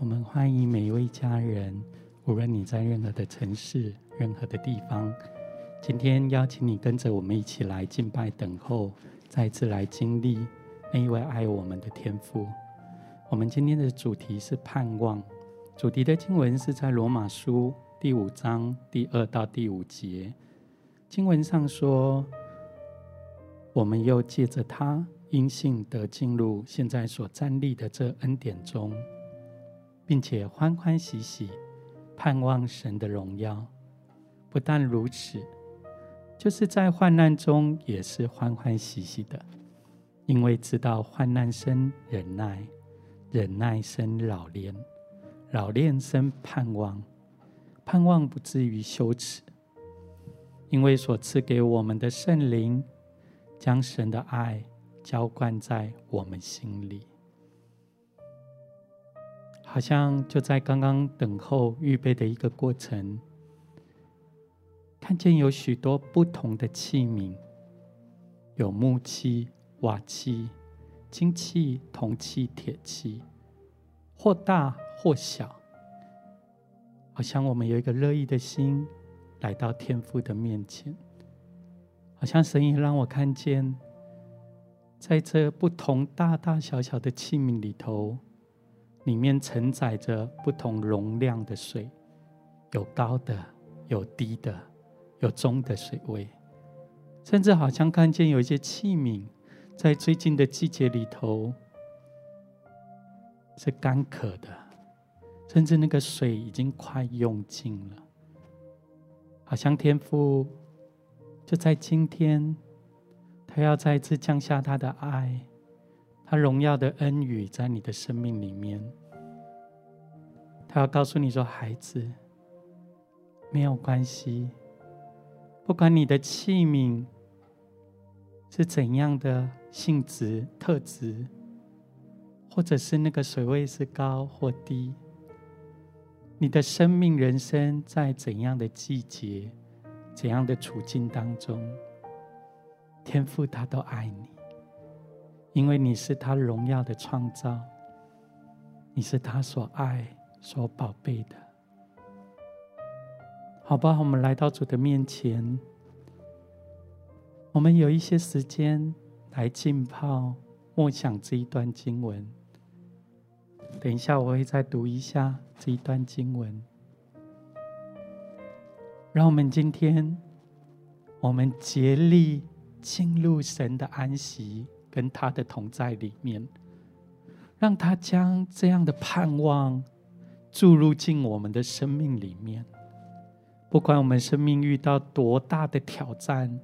我们欢迎每一位家人，无论你在任何的城市、任何的地方，今天邀请你跟着我们一起来敬拜、等候，再次来经历那一位爱我们的天父。我们今天的主题是盼望，主题的经文是在罗马书第五章第二到第五节。经文上说：“我们又借着他。”因信得进入现在所站立的这恩典中，并且欢欢喜喜盼望神的荣耀。不但如此，就是在患难中也是欢欢喜喜的，因为知道患难生忍耐，忍耐生老练，老练生盼望，盼望不至于羞耻，因为所赐给我们的圣灵，将神的爱。浇灌在我们心里，好像就在刚刚等候预备的一个过程，看见有许多不同的器皿，有木器、瓦器、金器、铜器、铁器，或大或小，好像我们有一个乐意的心来到天父的面前，好像神也让我看见。在这不同大大小小的器皿里头，里面承载着不同容量的水，有高的，有低的，有中的水位，甚至好像看见有一些器皿，在最近的季节里头是干渴的，甚至那个水已经快用尽了，好像天父就在今天。他要再次降下他的爱，他荣耀的恩雨在你的生命里面。他要告诉你说：“孩子，没有关系，不管你的器皿是怎样的性质、特质，或者是那个水位是高或低，你的生命、人生在怎样的季节、怎样的处境当中。”天父他都爱你，因为你是他荣耀的创造，你是他所爱、所宝贝的。好吧，我们来到主的面前，我们有一些时间来浸泡、默想这一段经文。等一下，我会再读一下这一段经文。让我们今天，我们竭力。进入神的安息跟他的同在里面，让他将这样的盼望注入进我们的生命里面。不管我们生命遇到多大的挑战、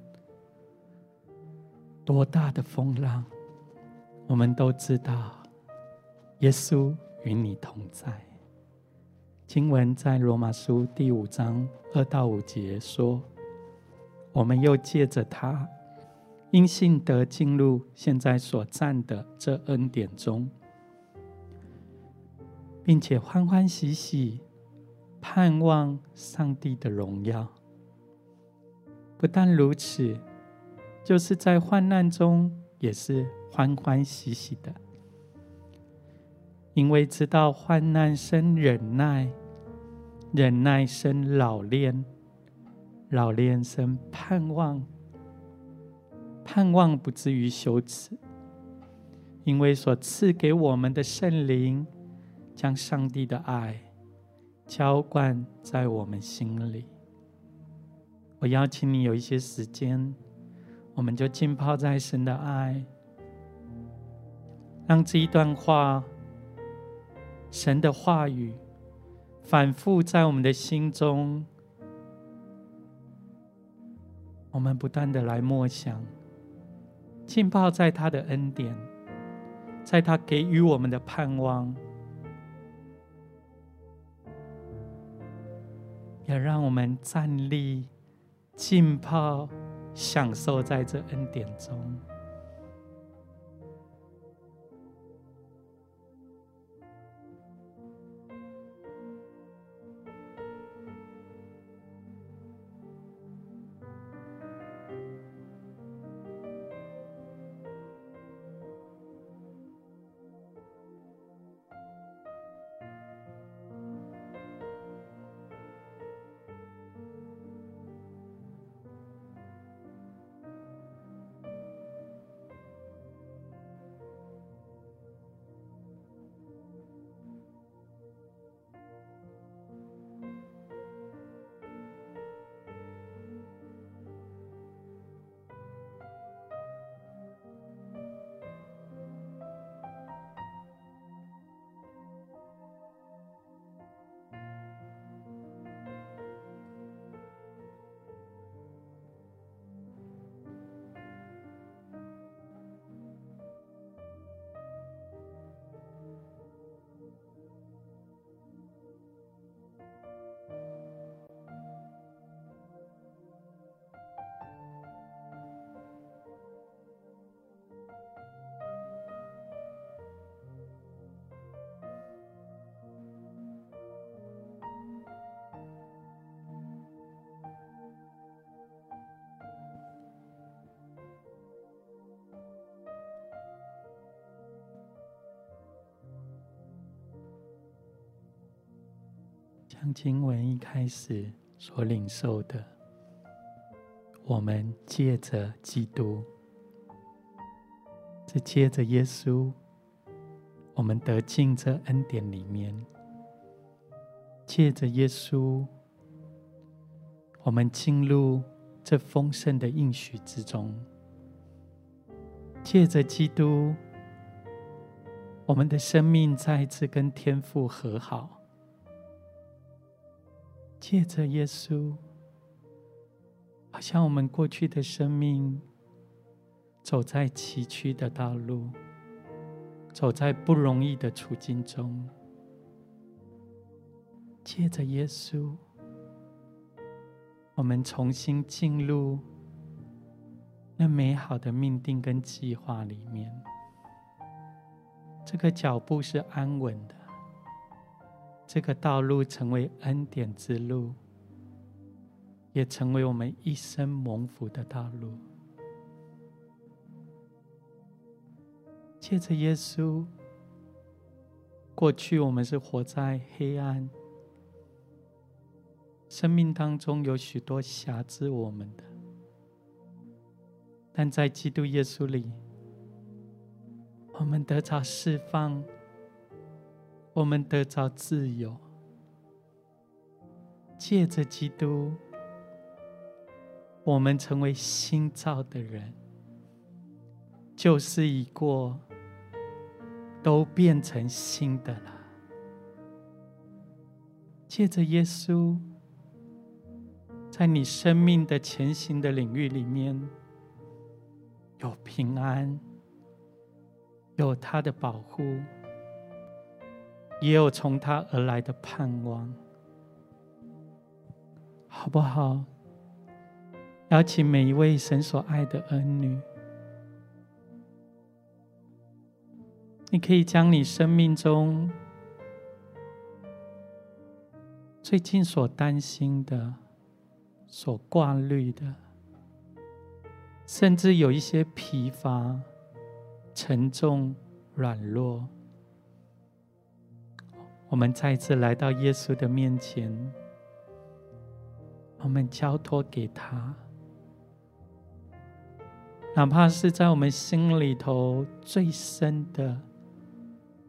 多大的风浪，我们都知道耶稣与你同在。经文在罗马书第五章二到五节说：“我们又借着他。”因信得进入现在所站的这恩典中，并且欢欢喜喜盼望上帝的荣耀。不但如此，就是在患难中也是欢欢喜喜的，因为知道患难生忍耐，忍耐生老练，老练生盼望。盼望不至于羞耻，因为所赐给我们的圣灵，将上帝的爱浇灌在我们心里。我邀请你有一些时间，我们就浸泡在神的爱，让这一段话、神的话语反复在我们的心中，我们不断的来默想。浸泡在他的恩典，在他给予我们的盼望，也让我们站立、浸泡、享受在这恩典中。像经文一开始所领受的，我们借着基督，是借着耶稣，我们得进这恩典里面；借着耶稣，我们进入这丰盛的应许之中；借着基督，我们的生命再一次跟天父和好；借着耶稣。好像我们过去的生命走在崎岖的道路，走在不容易的处境中，借着耶稣，我们重新进入那美好的命定跟计划里面。这个脚步是安稳的，这个道路成为恩典之路。也成为我们一生蒙福的道路。借着耶稣，过去我们是活在黑暗，生命当中有许多辖制我们的，但在基督耶稣里，我们得着释放，我们得着自由。借着基督。我们成为新造的人，旧事已过，都变成新的了。借着耶稣，在你生命的前行的领域里面，有平安，有他的保护，也有从他而来的盼望，好不好？邀请每一位神所爱的儿女，你可以将你生命中最近所担心的、所挂虑的，甚至有一些疲乏、沉重、软弱，我们再次来到耶稣的面前，我们交托给他。哪怕是在我们心里头最深的，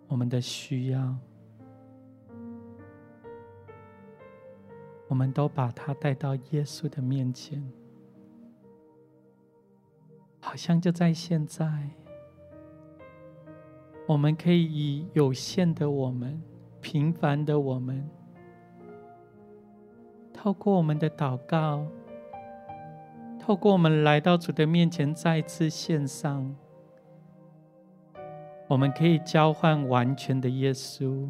我们的需要，我们都把他带到耶稣的面前，好像就在现在，我们可以以有限的我们、平凡的我们，透过我们的祷告。透过我们来到主的面前，再次献上，我们可以交换完全的耶稣，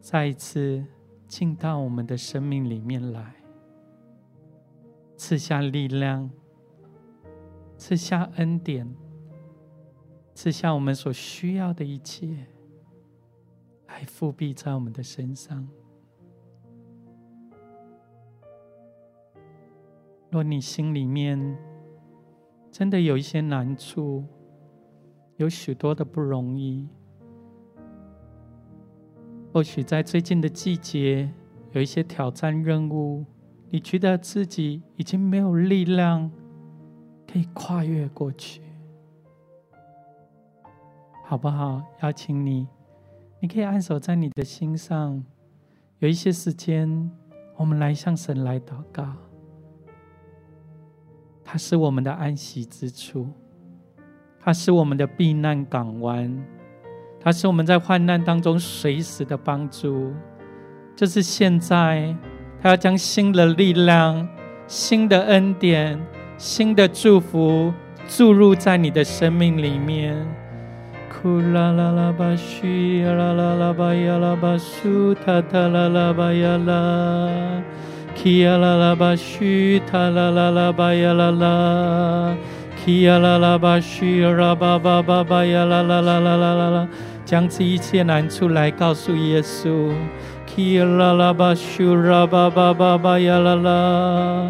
再一次进到我们的生命里面来，赐下力量，赐下恩典，赐下我们所需要的一切，来覆庇在我们的身上。若你心里面真的有一些难处，有许多的不容易，或许在最近的季节有一些挑战任务，你觉得自己已经没有力量可以跨越过去，好不好？邀请你，你可以按手在你的心上，有一些时间，我们来向神来祷告。它是我们的安息之处，它是我们的避难港湾，它是我们在患难当中随时的帮助。就是现在，他要将新的力量、新的恩典、新的祝福注入在你的生命里面。呼啦啦啦巴舒，啦啦啦巴呀啦巴舒，塔塔啦啦巴呀啦。起啦啦啦巴舒，塔啦啦啦巴呀啦啦。起啦啦啦巴舒，啦巴巴巴巴呀啦啦啦啦啦啦。将这一切难处来告诉耶稣，起啦啦啦巴舒，啦巴巴巴巴呀啦啦。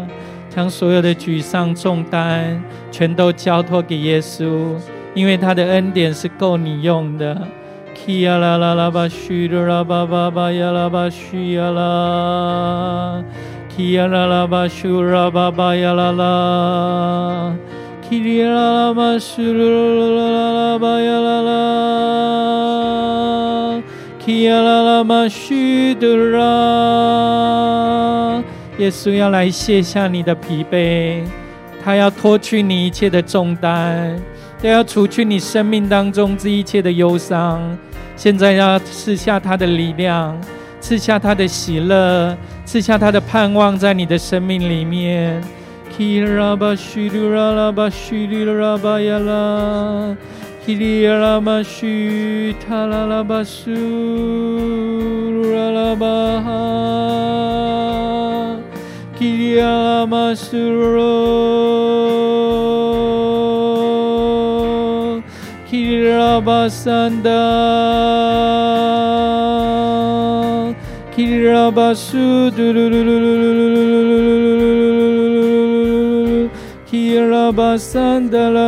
将所有的沮丧重担全都交托给耶稣。因为他的恩典是够你用的。要来卸下你的疲惫。他要脱去你一切的重担，他要除去你生命当中这一切的忧伤。现在要赐下他的力量，赐下他的喜乐，赐下他的盼望在你的生命里面。Kiriamasuro Kirabasanda Kirabasu Kirabasanda la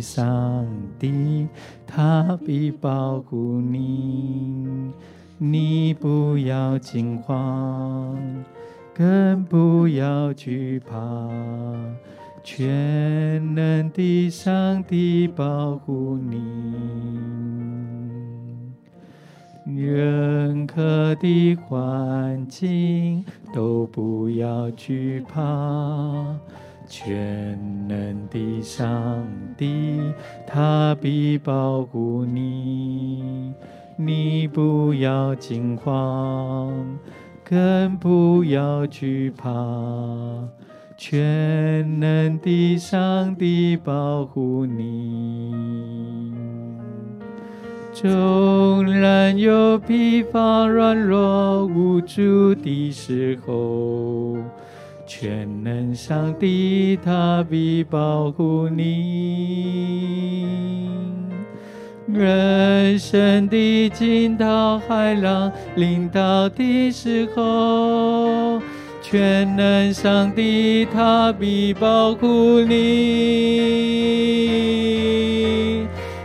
上帝，他必保护你。你不要惊慌，更不要惧怕，全能的上帝保护你。任何的环境都不要惧怕，全能的上帝他必保护你。你不要惊慌，更不要惧怕，全能的上帝保护你。纵然有疲乏、软弱、无助的时候，全能上帝他必保护你。人生的惊涛骇浪临到的时候，全能上帝他必保护你。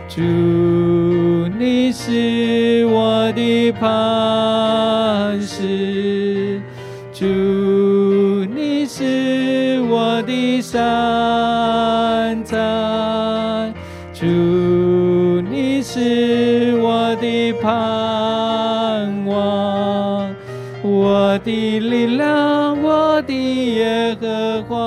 主，你是我的磐石，主，的山寨，主。你是我的盼望，我的力量，我的耶和华。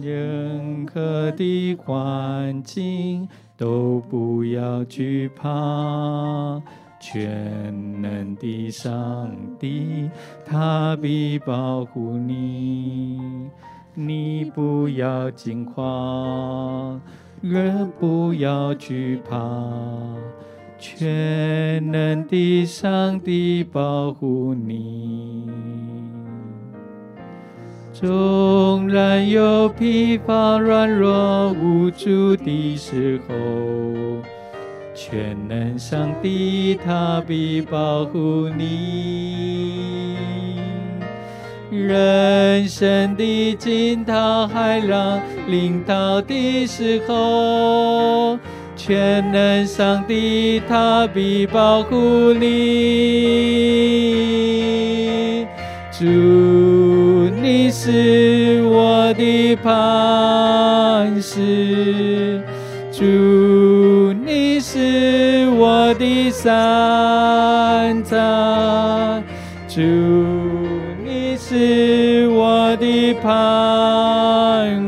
任何的环境都不要惧怕，全能的上帝，他必保护你，你不要惊慌。人不要惧怕，全能的上帝保护你。纵然有疲乏、软弱、无助的时候，全能上帝他必保护你。人生的惊涛骇浪临到的时候，全能上帝他必保护你。主，你是我的磐石，主，山寨，主。是我的盼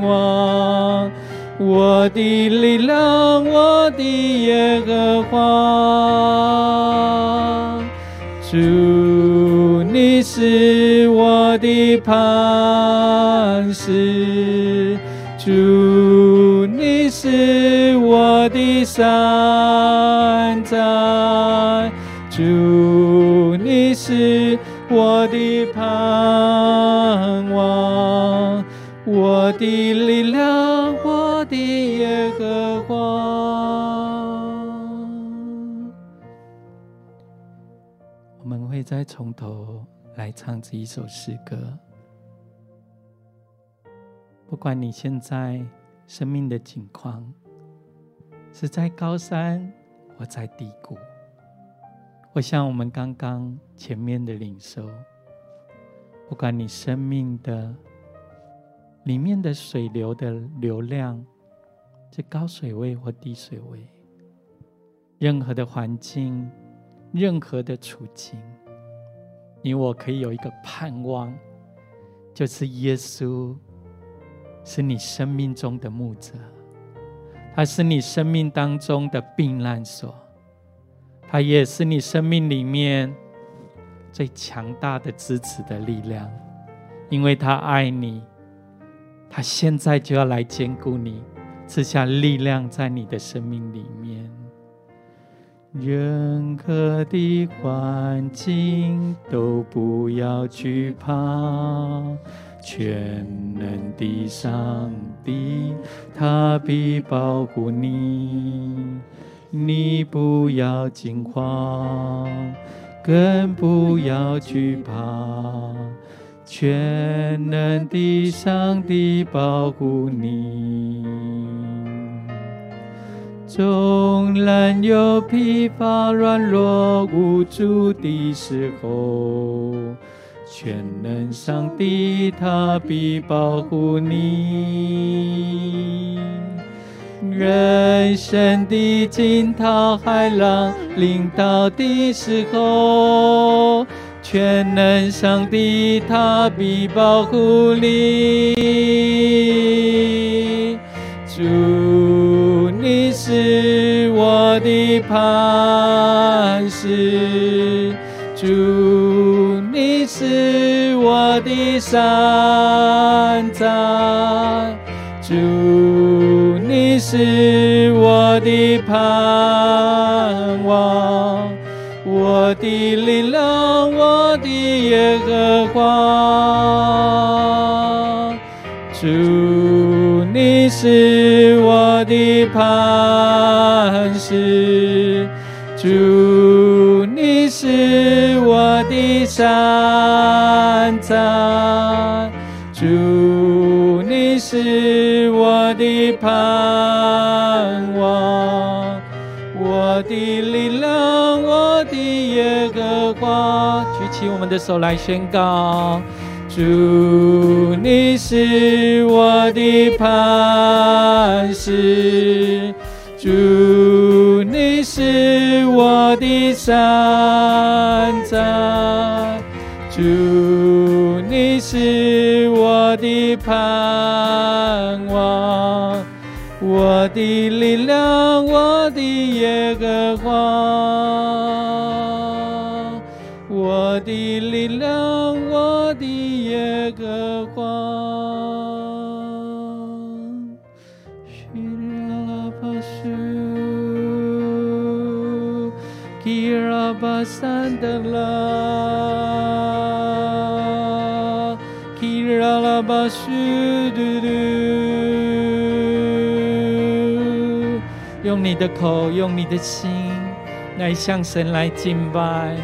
望，我的力量，我的耶和华。主，你是我的磐石，主，你是我的山，主，你是我的盼望，我的力量，我的耶和华。我们会再从头来唱这一首诗歌。不管你现在生命的境况是在高山或在低谷。我像，我们刚刚前面的领受，不管你生命的里面的水流的流量是高水位或低水位，任何的环境，任何的处境，你我可以有一个盼望，就是耶稣是你生命中的牧者，他是你生命当中的避难所。他也是你生命里面最强大的支持的力量，因为他爱你，他现在就要来坚固你，赐下力量在你的生命里面。任何的环境都不要惧怕，全能的上帝，他必保护你。你不要惊慌，更不要惧怕，全能的上帝保护你。纵然有疲乏、软弱、无助的时候，全能上帝他必保护你。人生的惊涛骇浪临到的时候，全能上帝他必保护你。主，你是我的磐石，主，你是我的山寨，是我的盼望，我的力量，我的耶和华。主，你是我的磐石，主，你是我的山寨，的手来宣告：主，你是我的磐石，主，你是我的山寨，主，你是我的盼望。我的力量，我的耶和华，用你的口，用你的心，来向神来敬拜，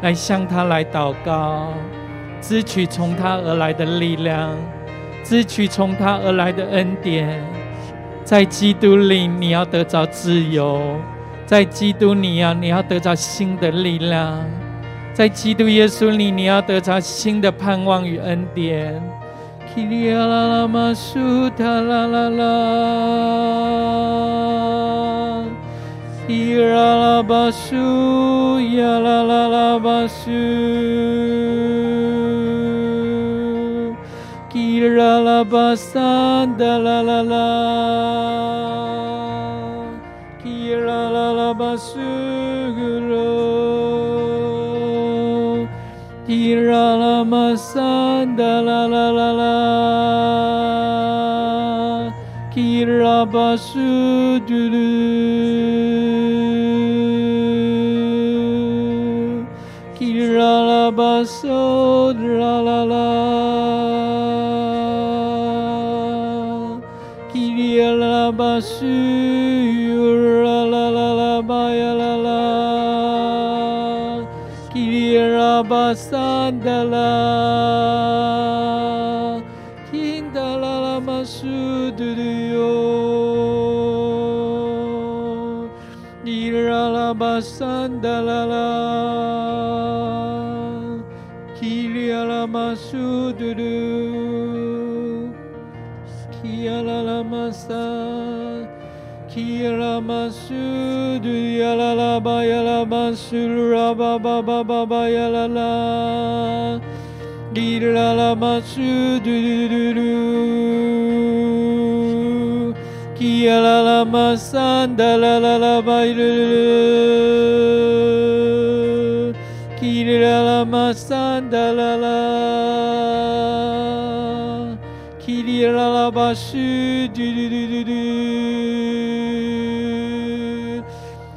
来向他来祷告，支取从他而来的力量，支取从他而来的恩典。在基督里，你要得着自由；在基督里啊，你要得着新的力量；在基督耶稣里，你要得着新的盼望与恩典。kirala basu yala la la Guru, basu kirala basu Dulu. so la la la Kiria la basu la la la la ba ya la la Kiria basanda la Kinda la la masu du du yo Ira la basanda la la sudulu skiala la masa masu masudu yala la ba yala masulu raba ba ba ba ba yala la gira la masudu kiala la masanda la la la ba yulu kira la masanda la la 提拉拉巴苏嘟嘟嘟嘟嘟。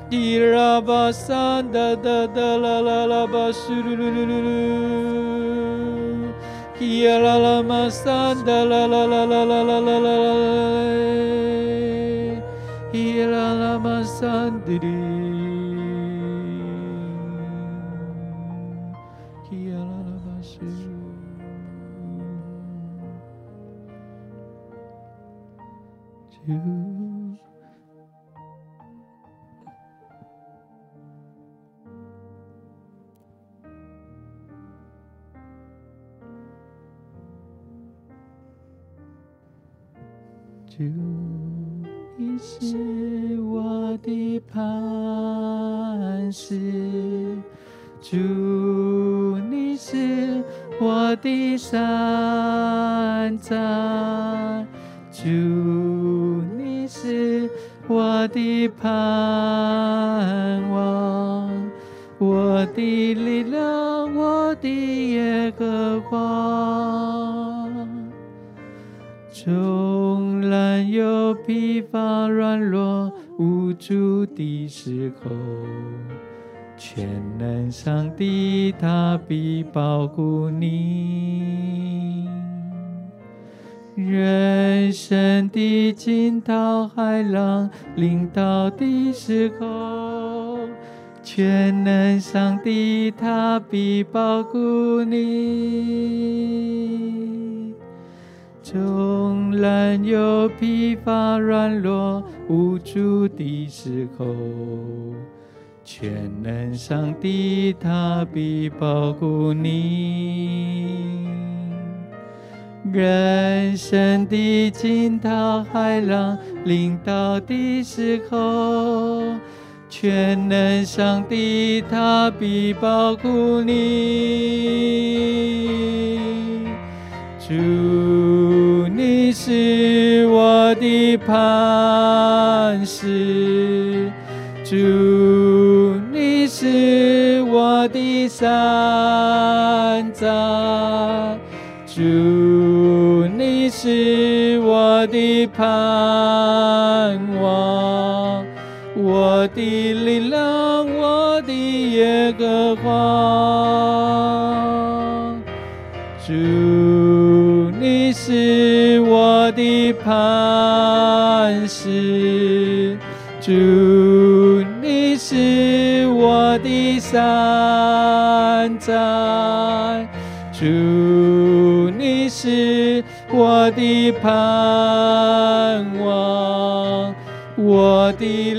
提拉巴桑达达达拉拉拉巴苏噜噜的磐石，主，你是我的山寨，主，你是我的盼望，我的力量，我的耶和华。纵然有疲乏、软弱、无助的时候，全能上帝他必保护你。人生的惊涛骇浪临到的时候，全能上帝他必保护你。纵然有疲乏、软弱、无助的时候，全能上帝他必保护你。人生的惊涛骇浪临到的时候，全能上帝他必保护你。主，你是我的磐石，主，你是我的山寨，主，你是我的盼望，我的力量，我的耶和华，站在，主，你是我的盼望，我的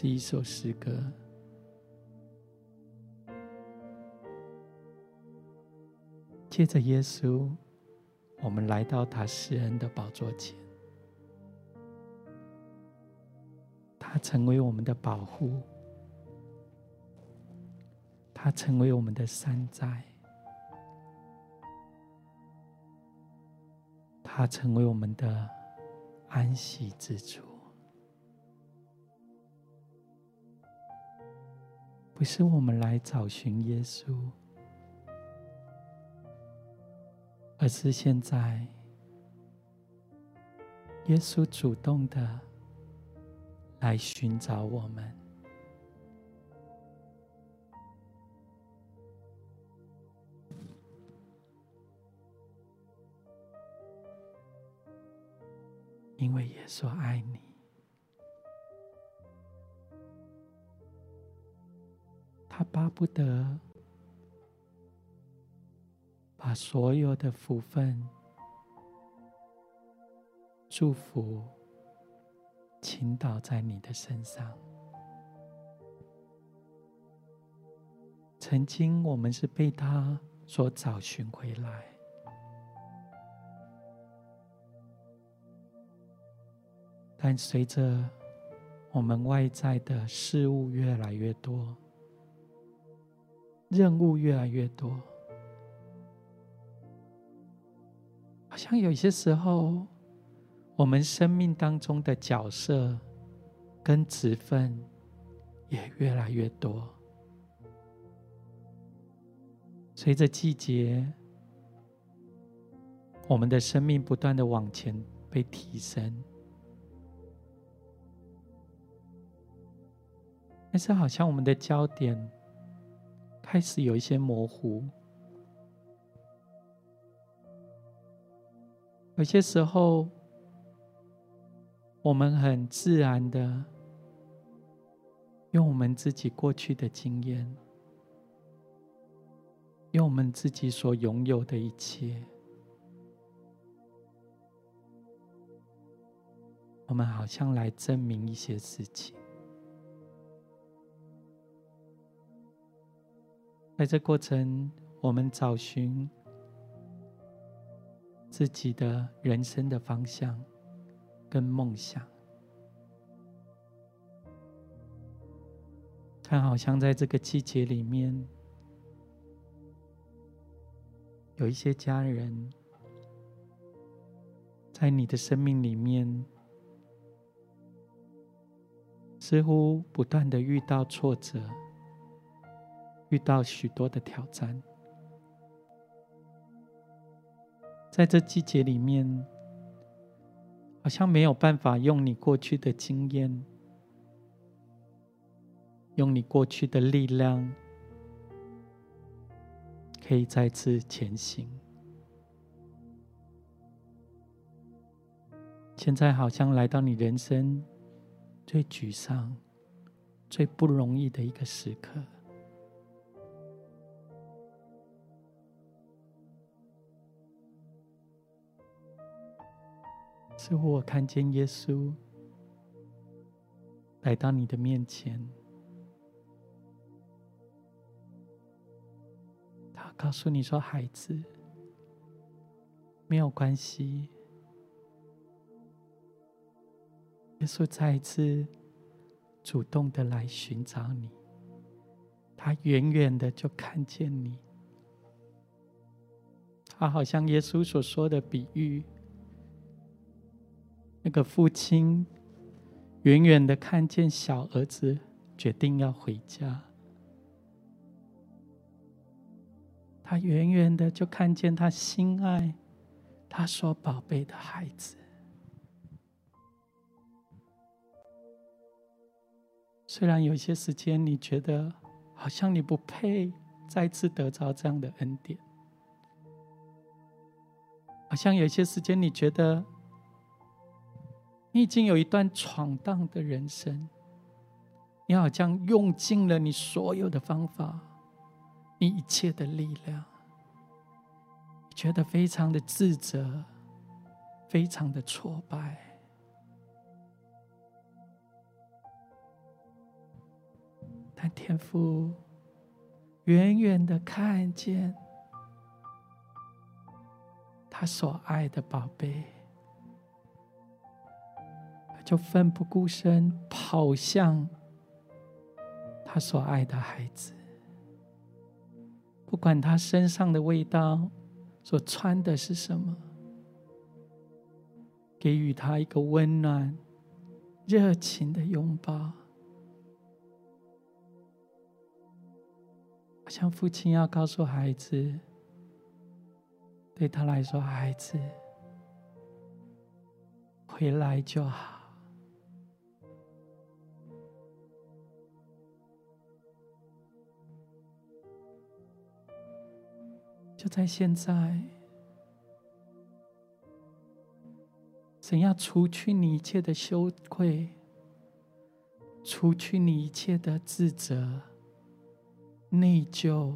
这一首诗歌，接着耶稣，我们来到他施恩的宝座前，他成为我们的保护，他成为我们的山寨，他成为我们的安息之处。不是我们来找寻耶稣，而是现在，耶稣主动的来寻找我们，因为耶稣爱你。他巴不得把所有的福分、祝福倾倒在你的身上。曾经我们是被他所找寻回来，但随着我们外在的事物越来越多。任务越来越多，好像有些时候，我们生命当中的角色跟职分也越来越多。随着季节，我们的生命不断的往前被提升，但是好像我们的焦点。开始有一些模糊，有些时候，我们很自然的用我们自己过去的经验，用我们自己所拥有的一切，我们好像来证明一些事情。在这过程，我们找寻自己的人生的方向跟梦想，看好像在这个季节里面，有一些家人在你的生命里面，似乎不断的遇到挫折。遇到许多的挑战，在这季节里面，好像没有办法用你过去的经验，用你过去的力量，可以再次前行。现在好像来到你人生最沮丧、最不容易的一个时刻。似乎我看见耶稣来到你的面前，他告诉你说：“孩子，没有关系。”耶稣再一次主动的来寻找你，他远远的就看见你，他好像耶稣所说的比喻。那个父亲远远的看见小儿子决定要回家，他远远的就看见他心爱他所宝贝的孩子。虽然有些时间你觉得好像你不配再次得着这样的恩典，好像有些时间你觉得。你已经有一段闯荡的人生，你好像用尽了你所有的方法，你一切的力量，觉得非常的自责，非常的挫败。但天父远远的看见他所爱的宝贝。就奋不顾身跑向他所爱的孩子，不管他身上的味道，所穿的是什么，给予他一个温暖、热情的拥抱。好像父亲要告诉孩子，对他来说，孩子回来就好。就在现在，神要除去你一切的羞愧，除去你一切的自责、内疚、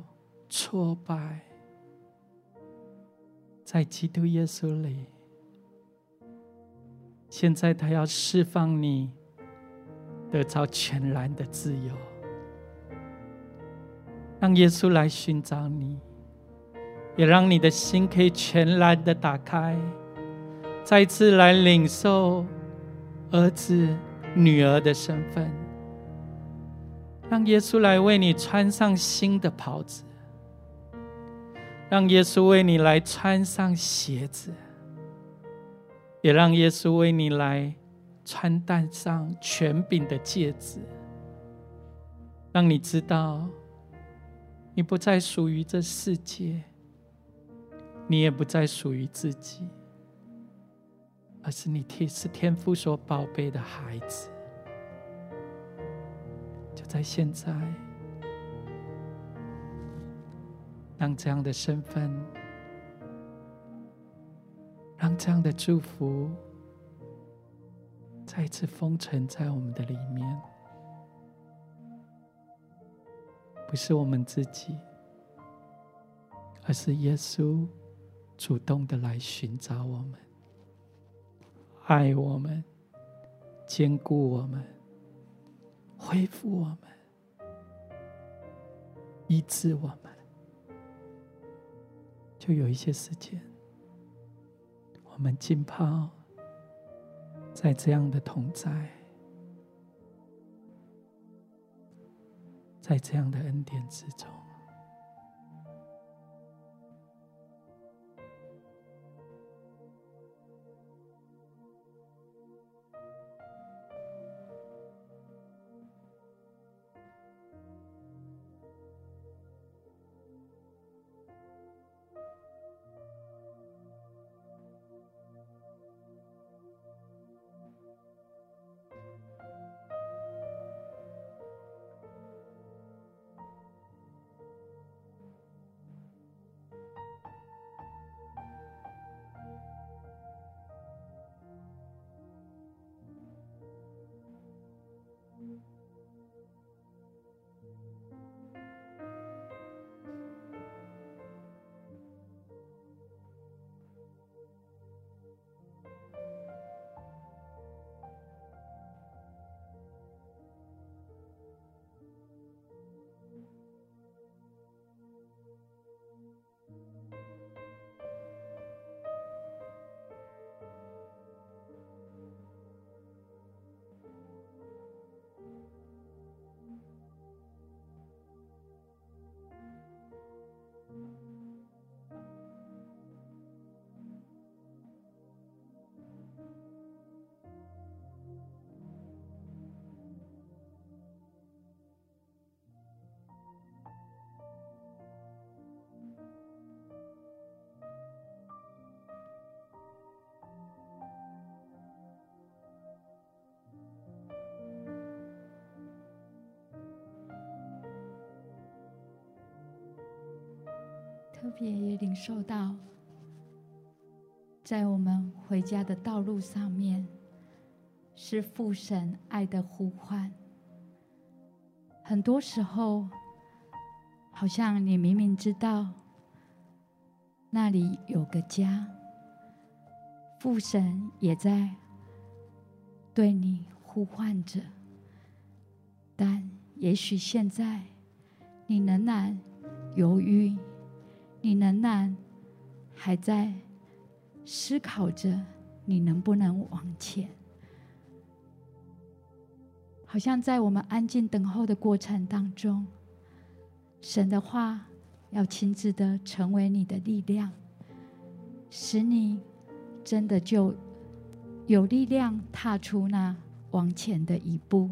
挫败，在基督耶稣里。现在他要释放你，得到全然的自由，让耶稣来寻找你。也让你的心可以全然的打开，再次来领受儿子、女儿的身份。让耶稣来为你穿上新的袍子，让耶稣为你来穿上鞋子，也让耶稣为你来穿戴上权柄的戒指，让你知道，你不再属于这世界。你也不再属于自己，而是你天是天父所宝贝的孩子。就在现在，让这样的身份，让这样的祝福，再一次封存在我们的里面，不是我们自己，而是耶稣。主动的来寻找我们，爱我们，坚固我们，恢复我们，医治我们。就有一些时间，我们浸泡在这样的同在，在这样的恩典之中。特别也领受到，在我们回家的道路上面，是父神爱的呼唤。很多时候，好像你明明知道那里有个家，父神也在对你呼唤着，但也许现在你仍然犹豫。你仍然还在思考着，你能不能往前？好像在我们安静等候的过程当中，神的话要亲自的成为你的力量，使你真的就有力量踏出那往前的一步，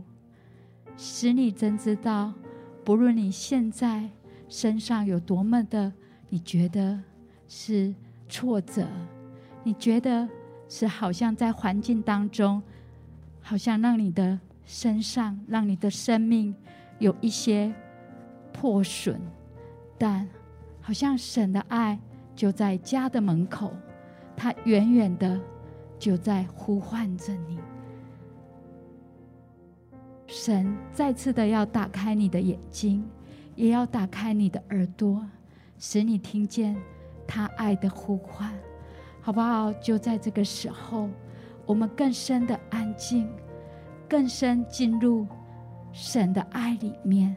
使你真知道，不论你现在身上有多么的，你觉得是挫折，你觉得是好像在环境当中，好像让你的。身上让你的生命有一些破损，但好像神的爱就在家的门口，他远远的就在呼唤着你。神再次的要打开你的眼睛，也要打开你的耳朵，使你听见他爱的呼唤，好不好？就在这个时候，我们更深的安静。更深进入神的爱里面，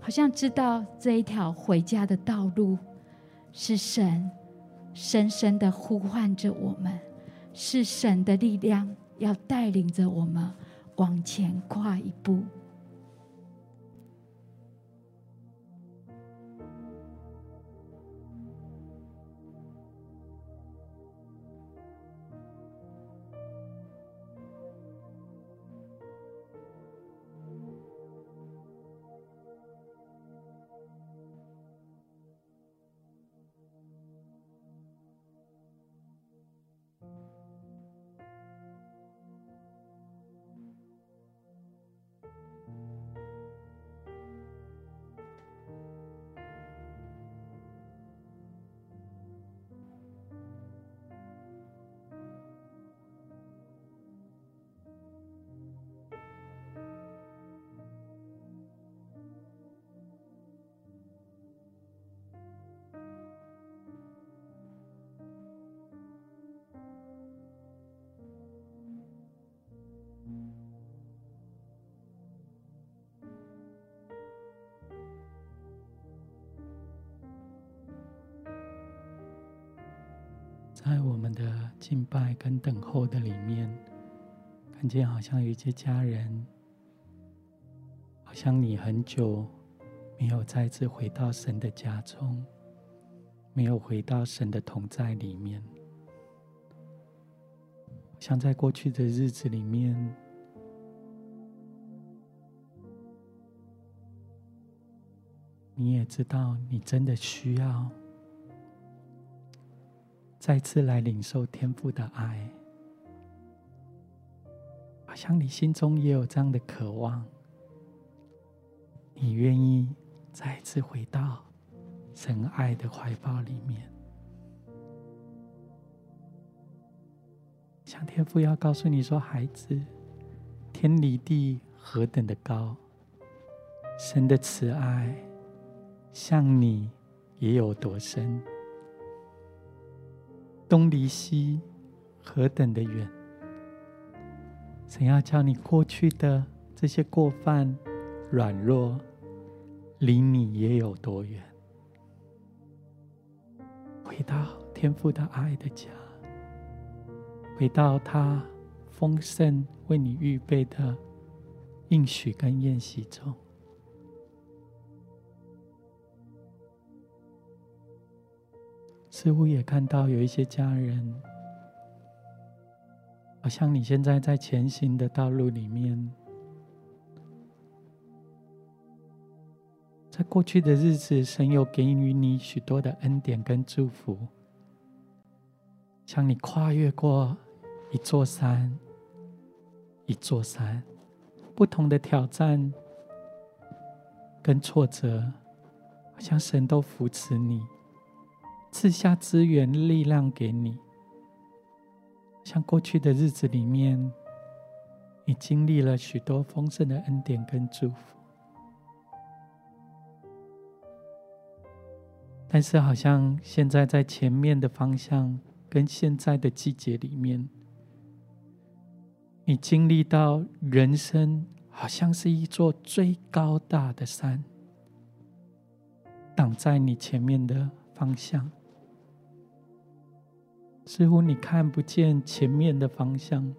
好像知道这一条回家的道路是神深深的呼唤着我们，是神的力量要带领着我们往前跨一步。敬拜跟等候的里面，看见好像有一些家人，好像你很久没有再次回到神的家中，没有回到神的同在里面，像在过去的日子里面，你也知道，你真的需要。再次来领受天父的爱，好像你心中也有这样的渴望，你愿意再次回到神爱的怀抱里面，像天父要告诉你说：“孩子，天离地何等的高，神的慈爱向你也有多深。”东离西，何等的远！神要叫你过去的这些过犯、软弱，离你也有多远？回到天父的爱的家，回到他丰盛为你预备的应许跟宴席中。似乎也看到有一些家人，好像你现在在前行的道路里面，在过去的日子，神有给予你许多的恩典跟祝福，像你跨越过一座山，一座山，不同的挑战跟挫折，好像神都扶持你。赐下资源、力量给你，像过去的日子里面，你经历了许多丰盛的恩典跟祝福，但是好像现在在前面的方向跟现在的季节里面，你经历到人生好像是一座最高大的山，挡在你前面的方向。似乎你看不见前面的方向，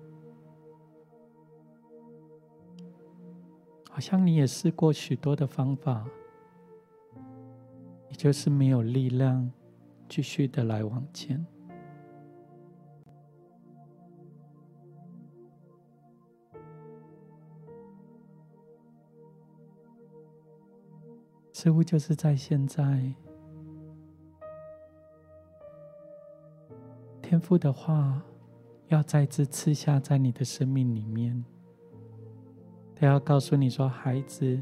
好像你也试过许多的方法，你就是没有力量继续的来往前。似乎就是在现在，天父的话要再次赐下在你的生命里面。他要告诉你说：“孩子，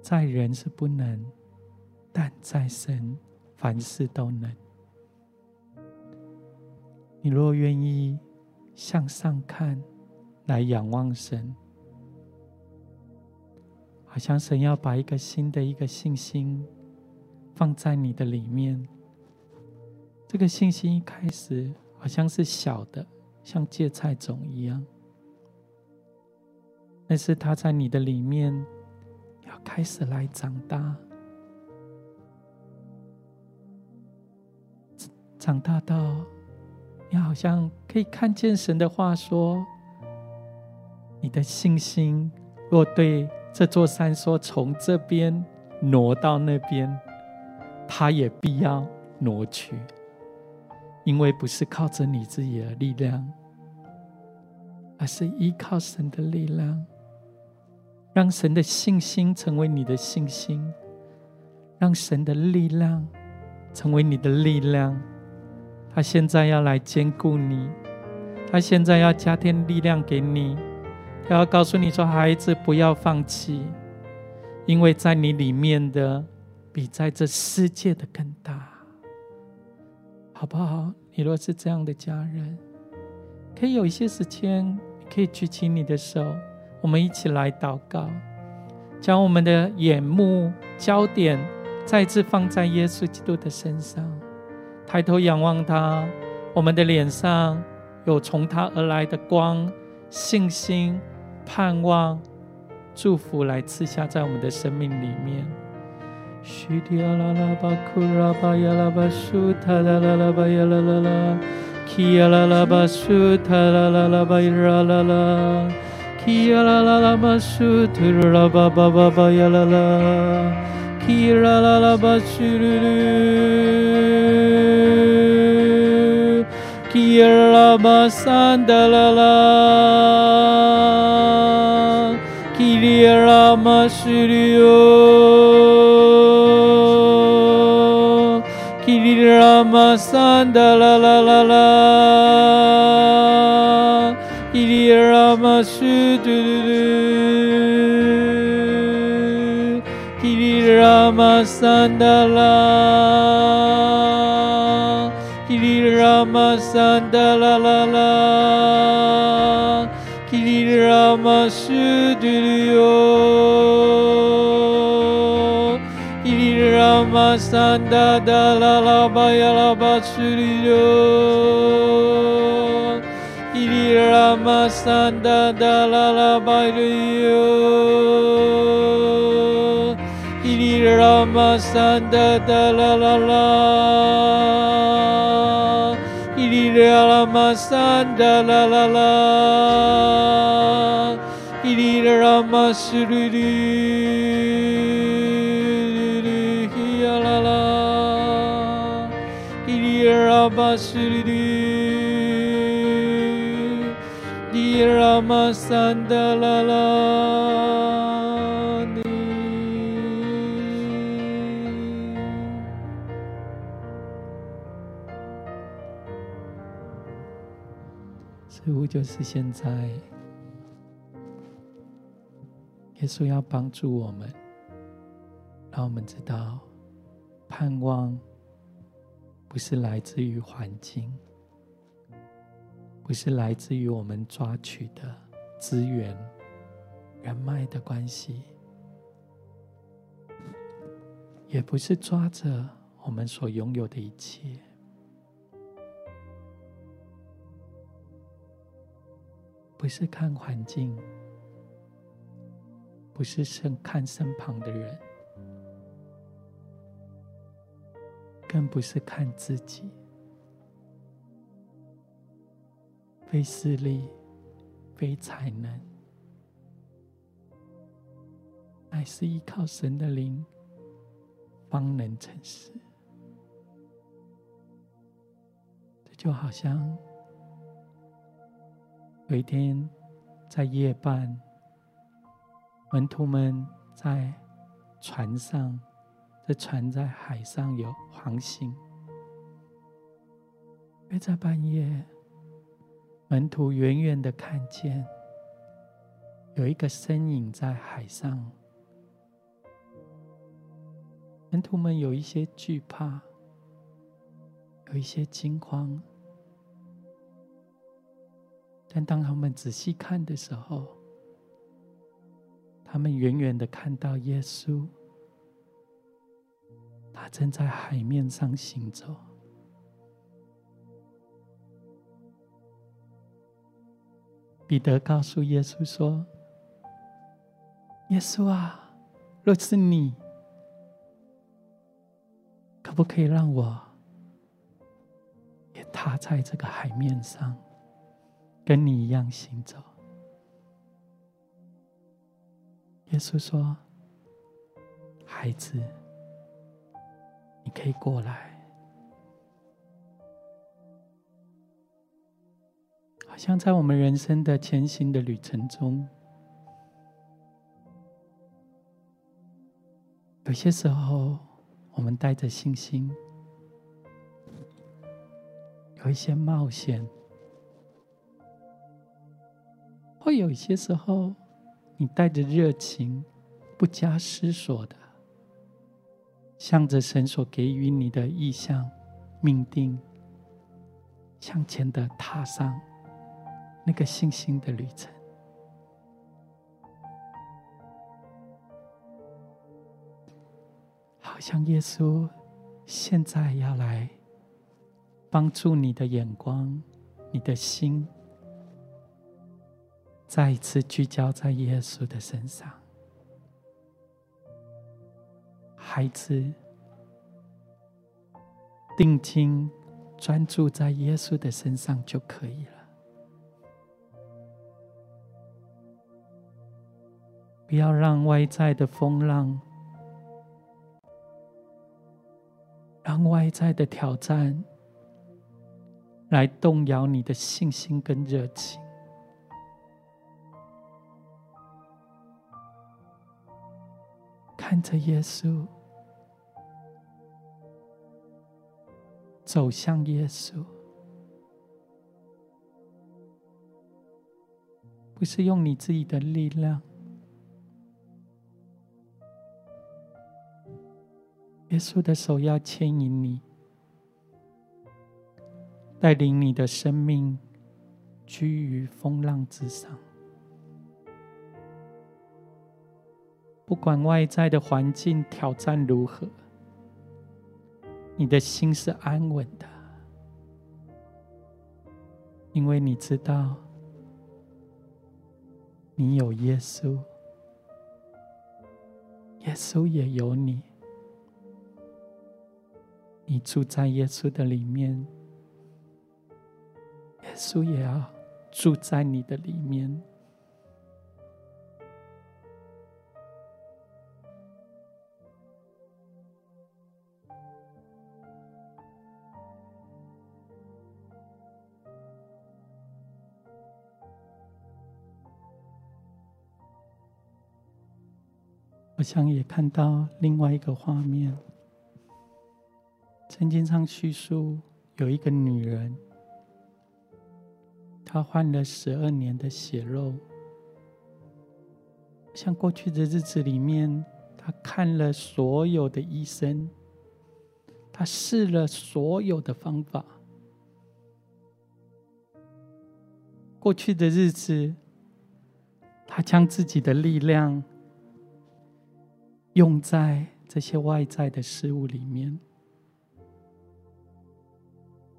在人是不能，但在神凡事都能。你若愿意向上看，来仰望神。”好像神要把一个新的一个信心放在你的里面。这个信心一开始好像是小的，像芥菜种一样，但是它在你的里面要开始来长大，长大到你好像可以看见神的话说：“你的信心若对。”这座山说：“从这边挪到那边，它也必要挪去，因为不是靠着你自己的力量，而是依靠神的力量，让神的信心成为你的信心，让神的力量成为你的力量。他现在要来坚固你，他现在要加添力量给你。”他要告诉你说：“孩子，不要放弃，因为在你里面的比在这世界的更大，好不好？你若是这样的家人，可以有一些时间，可以举起你的手，我们一起来祷告，将我们的眼目焦点再次放在耶稣基督的身上，抬头仰望他，我们的脸上有从他而来的光，信心。”盼望祝福来赐下在我们的生命里面。基拉玛桑德拉拉，基里拉玛苏里奥，拉玛桑德拉拉拉拉，基里拉玛苏嘟嘟嘟，基里拉玛拉玛桑达达拉拉巴亚拉巴苏里奥，基里拉玛桑达达拉拉巴里奥，基里拉玛桑达达拉玛苏里里，伊里拉玛桑达拉拉。似乎就是现在，耶稣要帮助我们，让我们知道，盼望不是来自于环境，不是来自于我们抓取的资源、人脉的关系，也不是抓着我们所拥有的一切。不是看环境，不是身看身旁的人，更不是看自己，非势力，非才能，乃是依靠神的灵，方能成事。这就好像有一天在夜半，门徒们在船上，船在海上有航行，约在半夜，门徒远远的看见有一个身影在海上。门徒们有一些惧怕，有一些惊慌，但当他们仔细看的时候，他们远远的看到耶稣，他正在海面上行走。彼得告诉耶稣说：“耶稣啊，若是你。”可不可以让我也踏在这个海面上，跟你一样行走？耶稣说：“孩子，可以过来。”好像在我们人生的前行的旅程中，有些时候。我们带着信心，有一些冒险，会有一些时候，你带着热情，不加思索的，向着神所给予你的意向、命定，向前的踏上那个信心的旅程。好像耶稣现在要来帮助你的眼光，你的心再一次聚焦在耶稣的身上，孩子，定睛专注在耶稣的身上就可以了，不要让外在的风浪。让外在的挑战来动摇你的信心跟热情，看着耶稣，走向耶稣，不是用你自己的力量。耶稣的手要牵引你，带领你的生命居于风浪之上。不管外在的环境挑战如何，你的心是安稳的，因为你知道，你有耶稣，耶稣也有你。你住在耶稣的里面，耶稣也要住在你的里面。我想也看到另外一个画面。圣经上叙述，有一个女人，她患了十二年的血肉。像过去的日子里面，她看了所有的医生，她试了所有的方法。过去的日子，她将自己的力量用在这些外在的事物里面。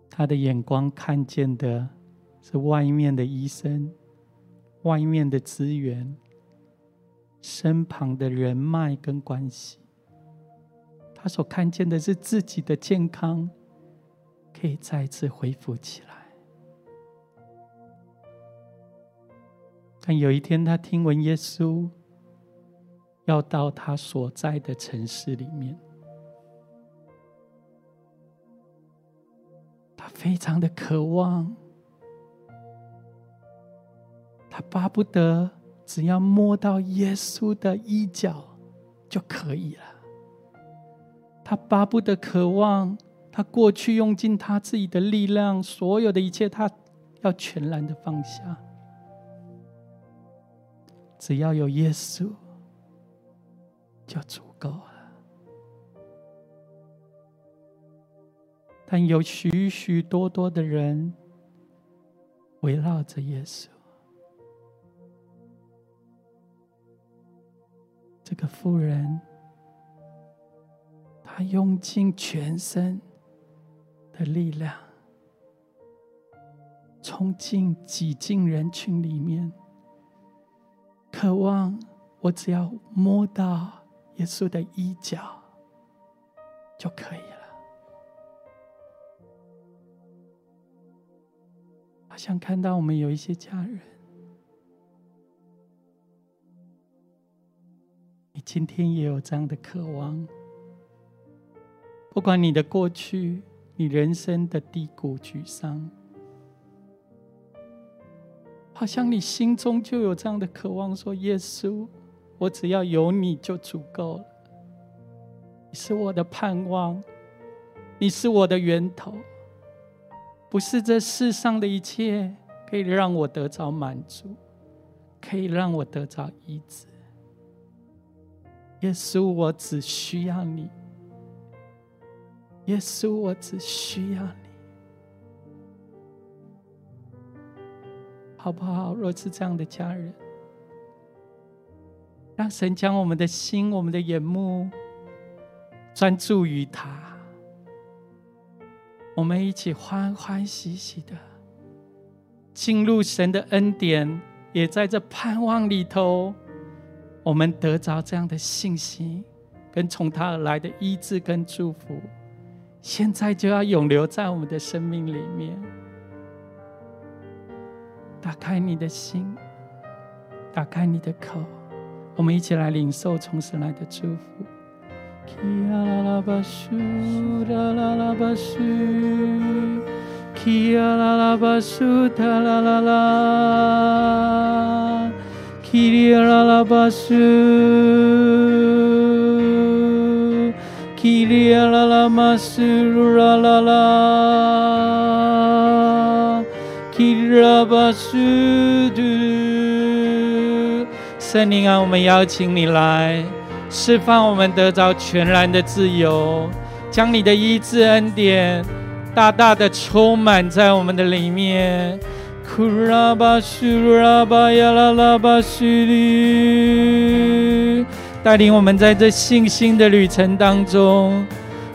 他的眼光看见的是外面的医生、外面的资源、身旁的人脉跟关系。他所看见的是自己的健康可以再次恢复起来。但有一天，他听闻耶稣要到他所在的城市里面。他非常的渴望，他巴不得只要摸到耶稣的衣角就可以了。他巴不得渴望，他过去用尽他自己的力量，所有的一切，他要全然的放下。只要有耶稣，就足够了。但有许许多多的人围绕着耶稣。这个妇人，她用尽全身的力量，冲进挤进人群里面，渴望我只要摸到耶稣的衣角就可以了。好像看到我们有一些家人，你今天也有这样的渴望。不管你的过去，你人生的低谷、沮丧，好像你心中就有这样的渴望，说：“耶稣，我只要有你就足够了。你是我的盼望，你是我的源头。”不是这世上的一切可以让我得着满足，可以让我得着医治。耶稣，我只需要你。耶稣，我只需要你，好不好？若是这样的家人，让神将我们的心、我们的眼目专注于他。我们一起欢欢喜喜的进入神的恩典，也在这盼望里头，我们得着这样的信心，跟从他而来的医治跟祝福，现在就要永留在我们的生命里面。打开你的心，打开你的口，我们一起来领受从神来的祝福。圣灵啊，我们邀请你来。释放我们得着全然的自由，将你的医治恩典大大的充满在我们的里面。带领我们在这信心的旅程当中，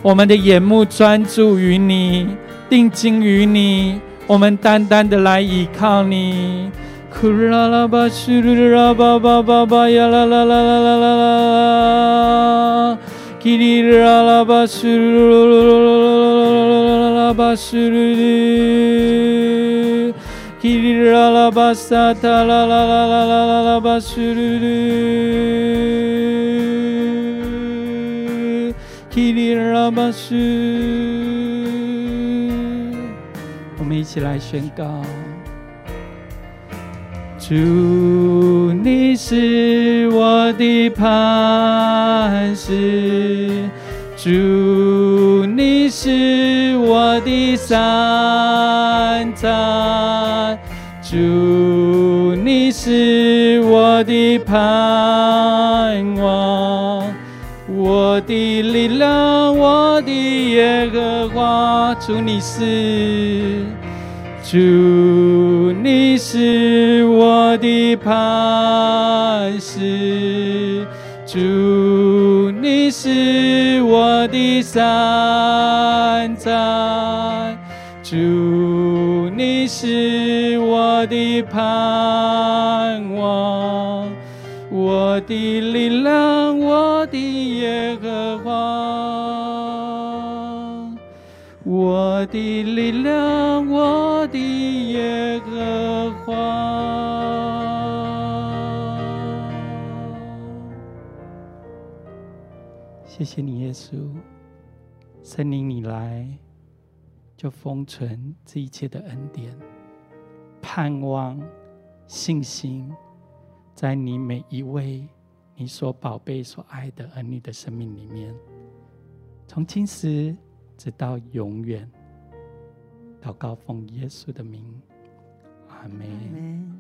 我们的眼目专注于你，定睛于你，我们单单的来依靠你。库拉拉巴苏鲁拉巴巴巴巴呀啦啦啦啦啦啦啦，基里拉拉巴苏鲁鲁鲁鲁鲁拉巴苏鲁的，基里拉拉巴萨塔啦啦啦啦啦啦啦巴苏鲁的，基里拉巴苏，我们一起来宣告。主，你是我的磐石；主，你是我的山寨；主，你是我的盼望，我的力量，我的耶和华。主，你是。主，是我的磐石；主，你是我的山寨；主，你是我的盼望，我的力量，我的耶和华。我的力量，我的谢谢你，耶稣，圣灵你来，就封存这一切的恩典，盼望、信心，在你每一位你所宝贝、所爱的儿女的生命里面，从今时直到永远。祷告奉耶稣的名，阿门。